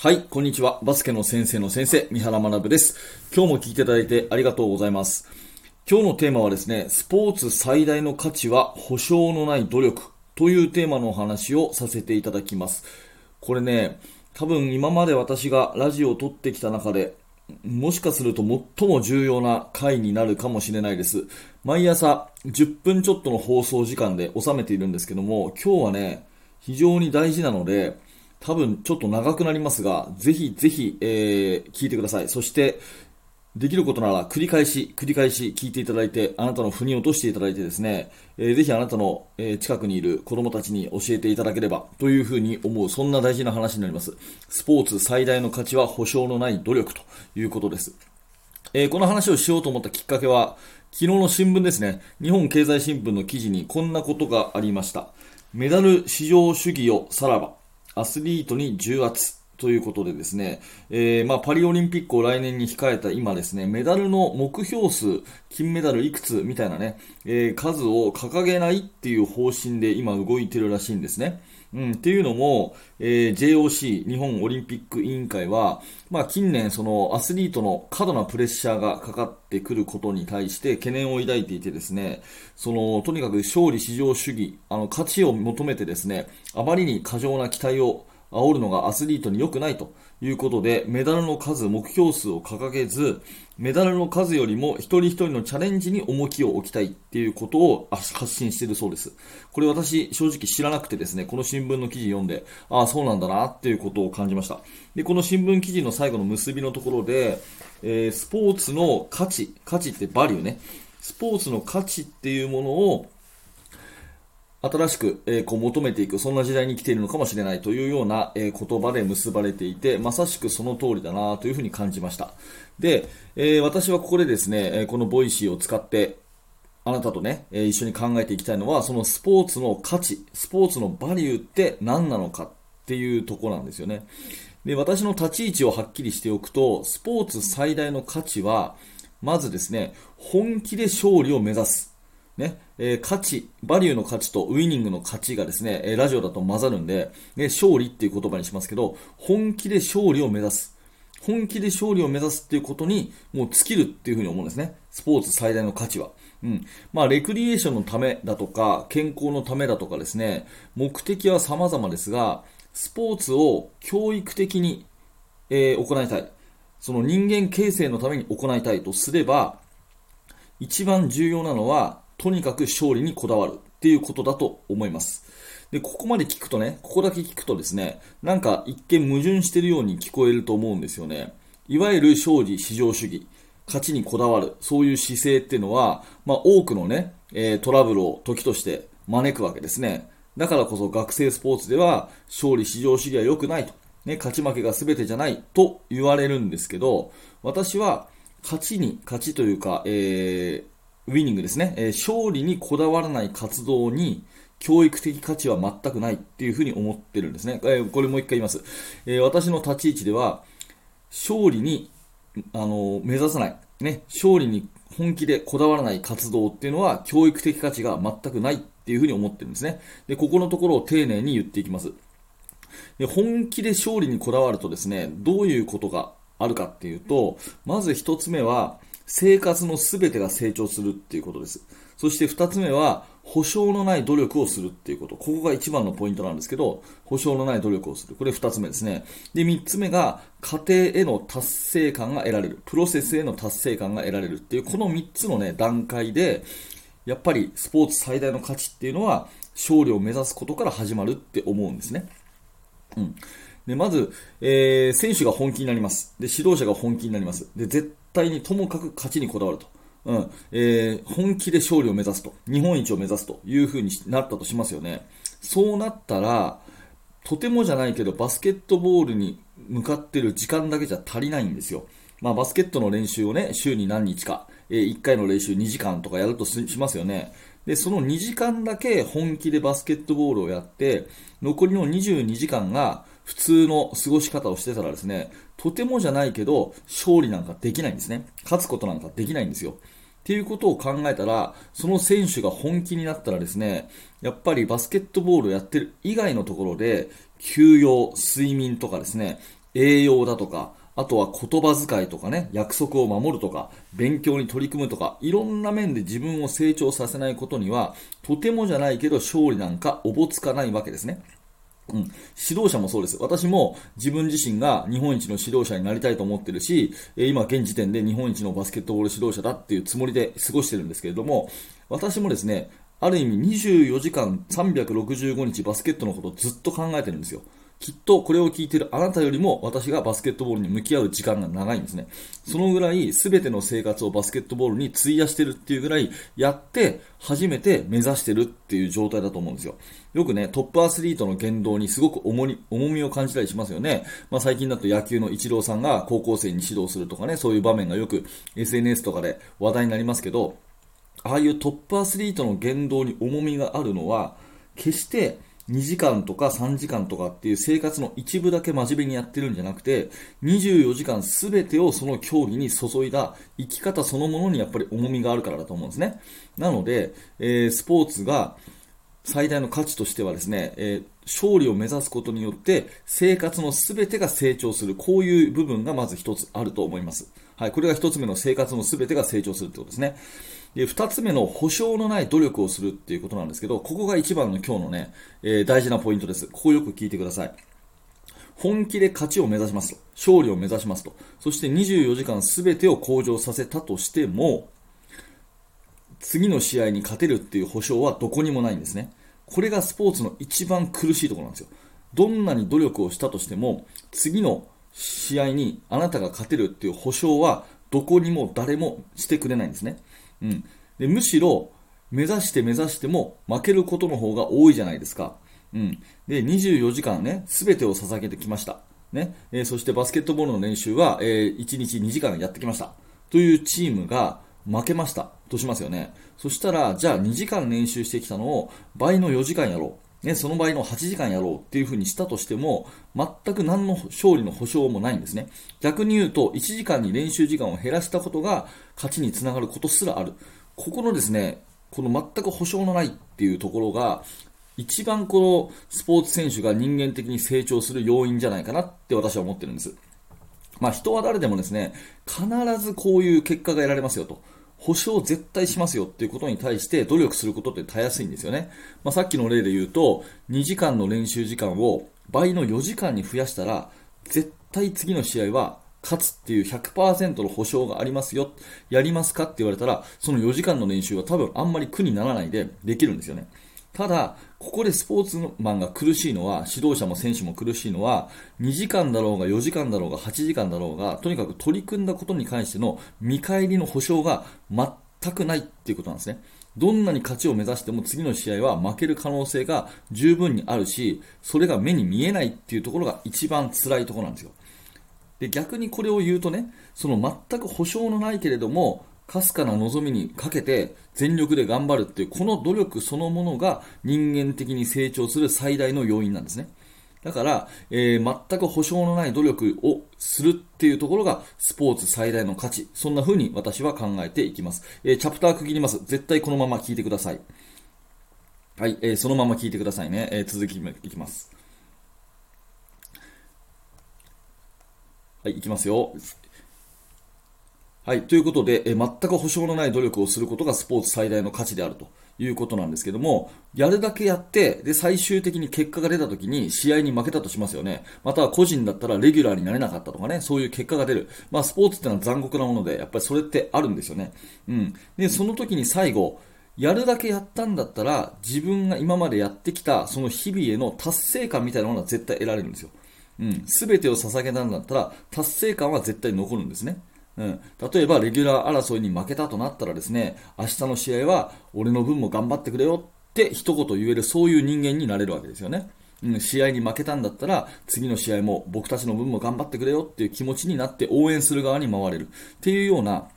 はい、こんにちは。バスケの先生の先生、三原学です。今日も聞いていただいてありがとうございます。今日のテーマはですね、スポーツ最大の価値は保証のない努力というテーマのお話をさせていただきます。これね、多分今まで私がラジオを撮ってきた中で、もしかすると最も重要な回になるかもしれないです。毎朝10分ちょっとの放送時間で収めているんですけども、今日はね、非常に大事なので、多分ちょっと長くなりますが、ぜひぜひ、えー、聞いてください。そして、できることなら繰り返し、繰り返し聞いていただいて、あなたの腑に落としていただいてですね、えー、ぜひあなたの、えー、近くにいる子供たちに教えていただければというふうに思う、そんな大事な話になります。スポーツ最大の価値は保証のない努力ということです。えー、この話をしようと思ったきっかけは、昨日の新聞ですね、日本経済新聞の記事にこんなことがありました。メダル至上主義をさらば、アスリートに重圧ということでですね、えー、まあ、パリオリンピックを来年に控えた今ですね、メダルの目標数、金メダルいくつみたいなね、えー、数を掲げないっていう方針で今動いてるらしいんですね。うん、っていうのも、えー、JOC、日本オリンピック委員会は、まあ、近年、そのアスリートの過度なプレッシャーがかかってくることに対して懸念を抱いていてですね、その、とにかく勝利至上主義、あの、価値を求めてですね、あまりに過剰な期待を煽るのがアスリートに良くないということで、メダルの数、目標数を掲げず、メダルの数よりも一人一人のチャレンジに重きを置きたいっていうことを発信しているそうです。これ私正直知らなくてですね、この新聞の記事読んで、ああ、そうなんだなっていうことを感じました。で、この新聞記事の最後の結びのところで、えー、スポーツの価値、価値ってバリューね。スポーツの価値っていうものを新しく、えー、こう求めていく、そんな時代に来ているのかもしれないというような、えー、言葉で結ばれていて、まさしくその通りだなというふうに感じました。で、えー、私はここでですね、このボイシーを使って、あなたとね、一緒に考えていきたいのは、そのスポーツの価値、スポーツのバリューって何なのかっていうとこなんですよね。で、私の立ち位置をはっきりしておくと、スポーツ最大の価値は、まずですね、本気で勝利を目指す。ね、えー、価値、バリューの価値とウィニングの価値がですね、えー、ラジオだと混ざるんで、ね、勝利っていう言葉にしますけど、本気で勝利を目指す。本気で勝利を目指すっていうことに、もう尽きるっていうふうに思うんですね。スポーツ最大の価値は。うん。まあ、レクリエーションのためだとか、健康のためだとかですね、目的は様々ですが、スポーツを教育的に、えー、行いたい。その人間形成のために行いたいとすれば、一番重要なのは、とにかく勝利にこだわるっていうことだと思います。で、ここまで聞くとね、ここだけ聞くとですね、なんか一見矛盾してるように聞こえると思うんですよね。いわゆる勝利至上主義、勝ちにこだわる、そういう姿勢っていうのは、まあ多くのね、えー、トラブルを時として招くわけですね。だからこそ学生スポーツでは勝利至上主義は良くないと。ね、勝ち負けが全てじゃないと言われるんですけど、私は勝ちに、勝ちというか、えー、ウィニングですね、え、勝利にこだわらない活動に教育的価値は全くないっていうふうに思ってるんですね。え、これもう一回言います。え、私の立ち位置では、勝利に、あの目指さない、ね、勝利に本気でこだわらない活動っていうのは教育的価値が全くないっていうふうに思ってるんですね。で、ここのところを丁寧に言っていきます。で本気で勝利にこだわるとですね、どういうことがあるかっていうと、まず一つ目は、生活のすべてが成長するっていうことです。そして二つ目は、保証のない努力をするっていうこと。ここが一番のポイントなんですけど、保証のない努力をする。これ二つ目ですね。で、三つ目が、家庭への達成感が得られる。プロセスへの達成感が得られるっていう、この三つのね、段階で、やっぱりスポーツ最大の価値っていうのは、勝利を目指すことから始まるって思うんですね。うん。で、まず、えー、選手が本気になります。で、指導者が本気になります。で、絶対にともかく勝ちにこだわると。うん、えー、本気で勝利を目指すと。日本一を目指すという風になったとしますよね。そうなったら、とてもじゃないけど、バスケットボールに向かってる時間だけじゃ足りないんですよ。まあ、バスケットの練習をね、週に何日か、えー、1回の練習2時間とかやるとしますよね。で、その2時間だけ本気でバスケットボールをやって、残りの22時間が普通の過ごし方をしてたらですね、とてもじゃないけど、勝利なんかできないんですね。勝つことなんかできないんですよ。っていうことを考えたら、その選手が本気になったらですね、やっぱりバスケットボールをやってる以外のところで、休養、睡眠とかですね、栄養だとか、あとは言葉遣いとかね、約束を守るとか、勉強に取り組むとか、いろんな面で自分を成長させないことには、とてもじゃないけど勝利なんかおぼつかないわけですね。うん、指導者もそうです。私も自分自身が日本一の指導者になりたいと思ってるし、今現時点で日本一のバスケットボール指導者だっていうつもりで過ごしてるんですけれども、私もですね、ある意味24時間365日バスケットのことをずっと考えてるんですよ。きっとこれを聞いているあなたよりも私がバスケットボールに向き合う時間が長いんですね。そのぐらい全ての生活をバスケットボールに費やしてるっていうぐらいやって初めて目指してるっていう状態だと思うんですよ。よくね、トップアスリートの言動にすごく重に重みを感じたりしますよね。まあ、最近だと野球のイチローさんが高校生に指導するとかね、そういう場面がよく SNS とかで話題になりますけど、ああいうトップアスリートの言動に重みがあるのは、決して2時間とか3時間とかっていう生活の一部だけ真面目にやってるんじゃなくて、24時間全てをその競技に注いだ生き方そのものにやっぱり重みがあるからだと思うんですね。なので、えー、スポーツが最大の価値としてはですね、えー、勝利を目指すことによって生活の全てが成長する、こういう部分がまず一つあると思います。はい、これが一つ目の生活の全てが成長するってことですね。で、二つ目の保証のない努力をするっていうことなんですけど、ここが一番の今日のね、えー、大事なポイントです。ここよく聞いてください。本気で勝ちを目指しますと。勝利を目指しますと。そして24時間全てを向上させたとしても、次の試合に勝てるっていう保証はどこにもないんですね。これがスポーツの一番苦しいところなんですよ。どんなに努力をしたとしても、次の試合にあなたが勝てるっていう保証はどこにも誰もしてくれないんですね。うん、でむしろ目指して目指しても負けることの方が多いじゃないですか。うん、で24時間ね、すべてを捧げてきました。ねえー、そしてバスケットボールの練習は、えー、1日2時間やってきました。というチームが負けましたとしますよね。そしたら、じゃあ2時間練習してきたのを倍の4時間やろう。ね、その倍の8時間やろうっていう風にしたとしても、全く何の勝利の保証もないんですね。逆に言うと、1時間に練習時間を減らしたことが勝ちにつながることすらある。ここのですね、この全く保証のないっていうところが、一番このスポーツ選手が人間的に成長する要因じゃないかなって私は思ってるんです。まあ人は誰でもですね、必ずこういう結果が得られますよと。保証絶対しますよっていうことに対して努力することってたやすいんですよね。まあ、さっきの例で言うと、2時間の練習時間を倍の4時間に増やしたら、絶対次の試合は勝つっていう100%の保証がありますよ。やりますかって言われたら、その4時間の練習は多分あんまり苦にならないでできるんですよね。ただ、ここでスポーツマンが苦しいのは、指導者も選手も苦しいのは、2時間だろうが4時間だろうが8時間だろうが、とにかく取り組んだことに関しての見返りの保証が全くないっていうことなんですね。どんなに勝ちを目指しても次の試合は負ける可能性が十分にあるし、それが目に見えないっていうところが一番辛いところなんですよ。で、逆にこれを言うとね、その全く保証のないけれども、かすかな望みにかけて全力で頑張るっていう、この努力そのものが人間的に成長する最大の要因なんですね。だから、えー、全く保証のない努力をするっていうところがスポーツ最大の価値。そんな風に私は考えていきます。えー、チャプター区切ります。絶対このまま聞いてください。はい、えー、そのまま聞いてくださいね。え続きいきます。はい、いきますよ。はい。ということで、え全く保証のない努力をすることがスポーツ最大の価値であるということなんですけども、やるだけやって、で、最終的に結果が出た時に試合に負けたとしますよね。または個人だったらレギュラーになれなかったとかね、そういう結果が出る。まあ、スポーツってのは残酷なもので、やっぱりそれってあるんですよね。うん。で、その時に最後、やるだけやったんだったら、自分が今までやってきた、その日々への達成感みたいなものは絶対得られるんですよ。うん。すべてを捧げたんだったら、達成感は絶対残るんですね。うん、例えば、レギュラー争いに負けたとなったらですね、明日の試合は俺の分も頑張ってくれよって一言言えるそういう人間になれるわけですよね。うん、試合に負けたんだったら、次の試合も僕たちの分も頑張ってくれよっていう気持ちになって応援する側に回れるっていうような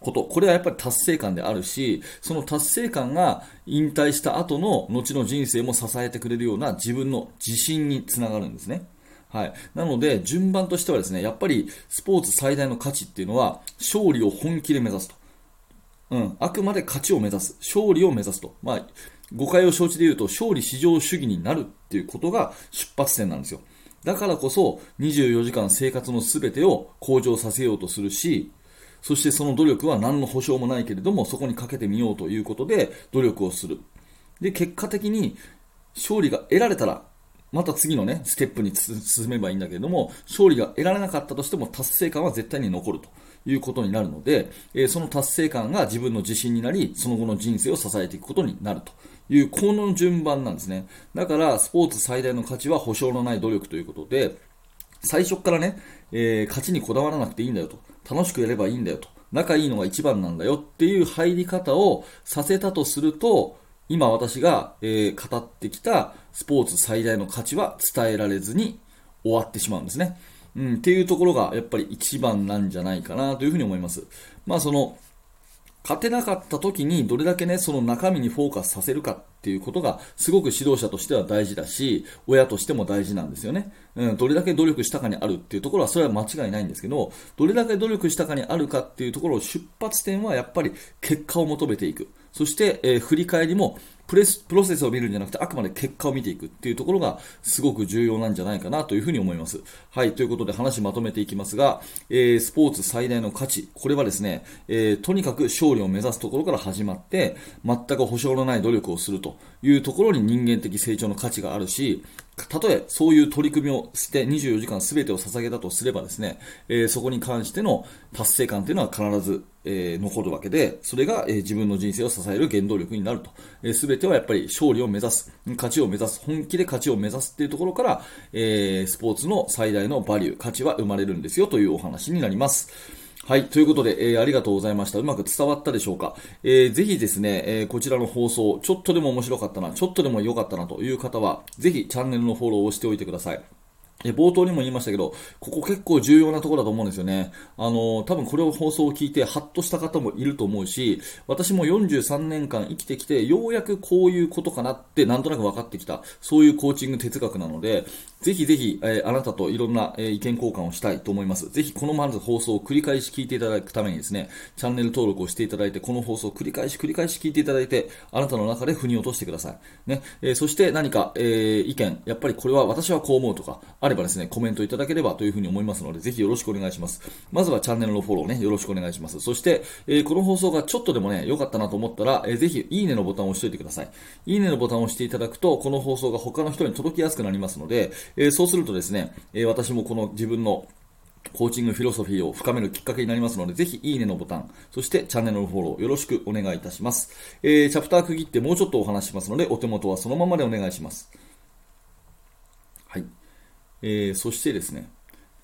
こと。これはやっぱり達成感であるし、その達成感が引退した後の後の人生も支えてくれるような自分の自信につながるんですね。はい。なので、順番としてはですね、やっぱりスポーツ最大の価値っていうのは、勝利を本気で目指すと。うん。あくまで勝ちを目指す。勝利を目指すと。まあ、誤解を承知で言うと、勝利至上主義になるっていうことが出発点なんですよ。だからこそ24時間生活の全てを向上させようとするし、そしてその努力は何の保証もないけれども、そこにかけてみようということで努力をする。で、結果的に勝利が得られたら、また次のね、ステップに進めばいいんだけれども、勝利が得られなかったとしても達成感は絶対に残るということになるので、えその達成感が自分の自信になり、その後の人生を支えていくことになるという、この順番なんですね。だから、スポーツ最大の価値は保証のない努力ということで、最初からね、えー、勝ちにこだわらなくていいんだよと。楽しくやればいいんだよと。仲いいのが一番なんだよっていう入り方をさせたとすると、今私が、えー、語ってきたスポーツ最大の価値は伝えられずに終わってしまうんですね。うん、っていうところがやっぱり一番なんじゃないかなというふうに思います。まあその、勝てなかった時にどれだけね、その中身にフォーカスさせるかっていうことがすごく指導者としては大事だし、親としても大事なんですよね。うん、どれだけ努力したかにあるっていうところはそれは間違いないんですけど、どれだけ努力したかにあるかっていうところを出発点はやっぱり結果を求めていく。そして、え、振り返りもプレスプロセスを見るんじゃなくて、あくまで結果を見ていくっていうところがすごく重要なんじゃないかなというふうに思います。はい、ということで話まとめていきますが、えー、スポーツ最大の価値、これはですね、えー、とにかく勝利を目指すところから始まって、全く保証のない努力をするというところに人間的成長の価値があるし、たとえそういう取り組みをして24時間全てを捧げたとすればですね、えー、そこに関しての達成感というのは必ず、えー、残るわけで、それが、えー、自分の人生を支える原動力になると。えー、全てはやっぱり勝利を目指す、勝ちを目指す、本気で勝ちを目指すっていうところから、えー、スポーツの最大のバリュー、価値は生まれるんですよというお話になります。はい。ということで、えー、ありがとうございました。うまく伝わったでしょうか？えー、ぜひですね、えー、こちらの放送、ちょっとでも面白かったな、ちょっとでも良かったなという方は、ぜひチャンネルのフォローをしておいてください。冒頭にも言いましたけど、ここ結構重要なところだと思うんですよね。あの、多分これを放送を聞いてハッとした方もいると思うし、私も43年間生きてきて、ようやくこういうことかなってなんとなく分かってきた、そういうコーチング哲学なので、ぜひぜひ、えー、あなたといろんな、えー、意見交換をしたいと思います。ぜひこのまず放送を繰り返し聞いていただくためにですね、チャンネル登録をしていただいて、この放送を繰り返し繰り返し聞いていただいて、あなたの中で腑に落としてください。ね、えー、そして何か、え、意見、やっぱりこれは私はこう思うとか、あればですね、コメントいただければというふうに思いますので、ぜひよろしくお願いします。まずはチャンネルのフォローね、よろしくお願いします。そして、えー、この放送がちょっとでもね、良かったなと思ったら、えー、ぜひ、いいねのボタンを押しておいてください。いいねのボタンを押していただくと、この放送が他の人に届きやすくなりますので、えー、そうするとですね、え、私もこの自分のコーチングフィロソフィーを深めるきっかけになりますので、ぜひいいねのボタン、そしてチャンネルのフォローよろしくお願いいたします。えー、チャプター区切ってもうちょっとお話しますので、お手元はそのままでお願いします。えー、そしてですね、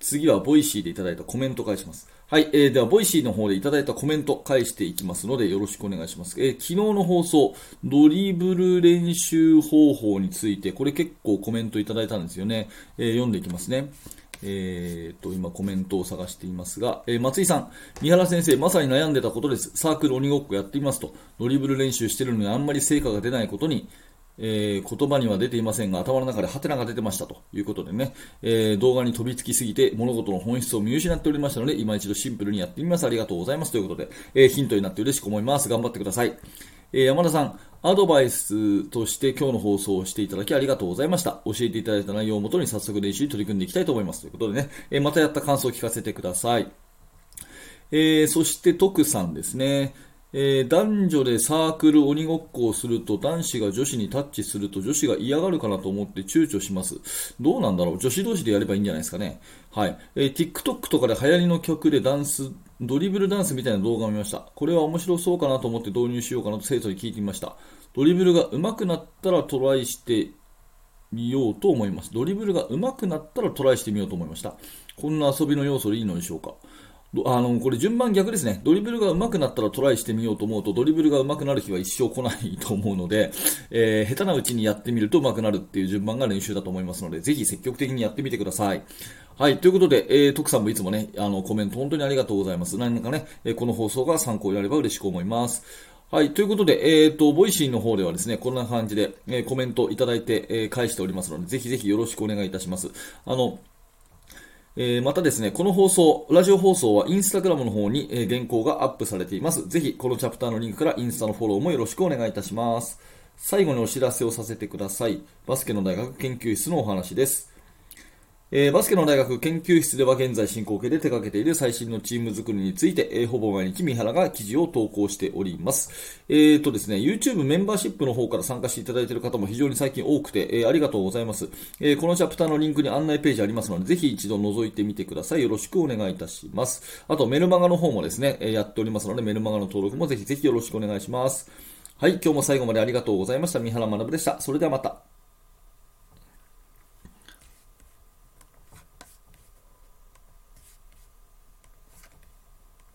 次はボイシーでいただいたコメント返します。はい、えー、では、ボイシーの方でいただいたコメント返していきますので、よろしくお願いします。えー、昨日の放送、ドリブル練習方法について、これ結構コメントいただいたんですよね。えー、読んでいきますね。えー、と、今コメントを探していますが、えー、松井さん、三原先生、まさに悩んでたことです。サークル鬼ごっこやっていますと、ドリブル練習してるのにあんまり成果が出ないことに、えー、言葉には出ていませんが、頭の中でハテナが出てましたということでね、えー、動画に飛びつきすぎて物事の本質を見失っておりましたので、今一度シンプルにやってみます。ありがとうございます。ということで、えー、ヒントになって嬉しく思います。頑張ってください。え山田さん、アドバイスとして今日の放送をしていただきありがとうございました。教えていただいた内容をもとに早速練習に取り組んでいきたいと思います。ということでね、えまたやった感想を聞かせてください。えそして、徳さんですね。えー、男女でサークル鬼ごっこをすると男子が女子にタッチすると女子が嫌がるかなと思って躊躇します。どうなんだろう？女子同士でやればいいんじゃないですかね。はい。えー、TikTok とかで流行りの曲でダンス、ドリブルダンスみたいな動画を見ました。これは面白そうかなと思って導入しようかなと生徒に聞いてみました。ドリブルが上手くなったらトライしてみようと思います。ドリブルが上手くなったらトライしてみようと思いました。こんな遊びの要素でいいのでしょうか？あの、これ順番逆ですね。ドリブルが上手くなったらトライしてみようと思うと、ドリブルが上手くなる日は一生来ないと思うので、えー、下手なうちにやってみると上手くなるっていう順番が練習だと思いますので、ぜひ積極的にやってみてください。はい。ということで、えー、徳さんもいつもね、あの、コメント本当にありがとうございます。何かね、えこの放送が参考になれば嬉しく思います。はい。ということで、えっ、ー、と、ボイシーの方ではですね、こんな感じで、えー、コメントいただいて、えー、返しておりますので、ぜひぜひよろしくお願いいたします。あの、えー、またですね、この放送、ラジオ放送はインスタグラムの方に、え、原稿がアップされています。ぜひ、このチャプターのリンクからインスタのフォローもよろしくお願いいたします。最後にお知らせをさせてください。バスケの大学研究室のお話です。えー、バスケの大学研究室では現在進行形で手掛けている最新のチーム作りについて、えー、ほぼ毎日三原が記事を投稿しております。えーとですね、YouTube メンバーシップの方から参加していただいている方も非常に最近多くて、え、ありがとうございます。え、このチャプターのリンクに案内ページありますので、ぜひ一度覗いてみてください。よろしくお願いいたします。あと、メルマガの方もですね、えやっておりますので、メルマガの登録もぜひぜひよろしくお願いします。はい、今日も最後までありがとうございました。三原学でした。それではまた。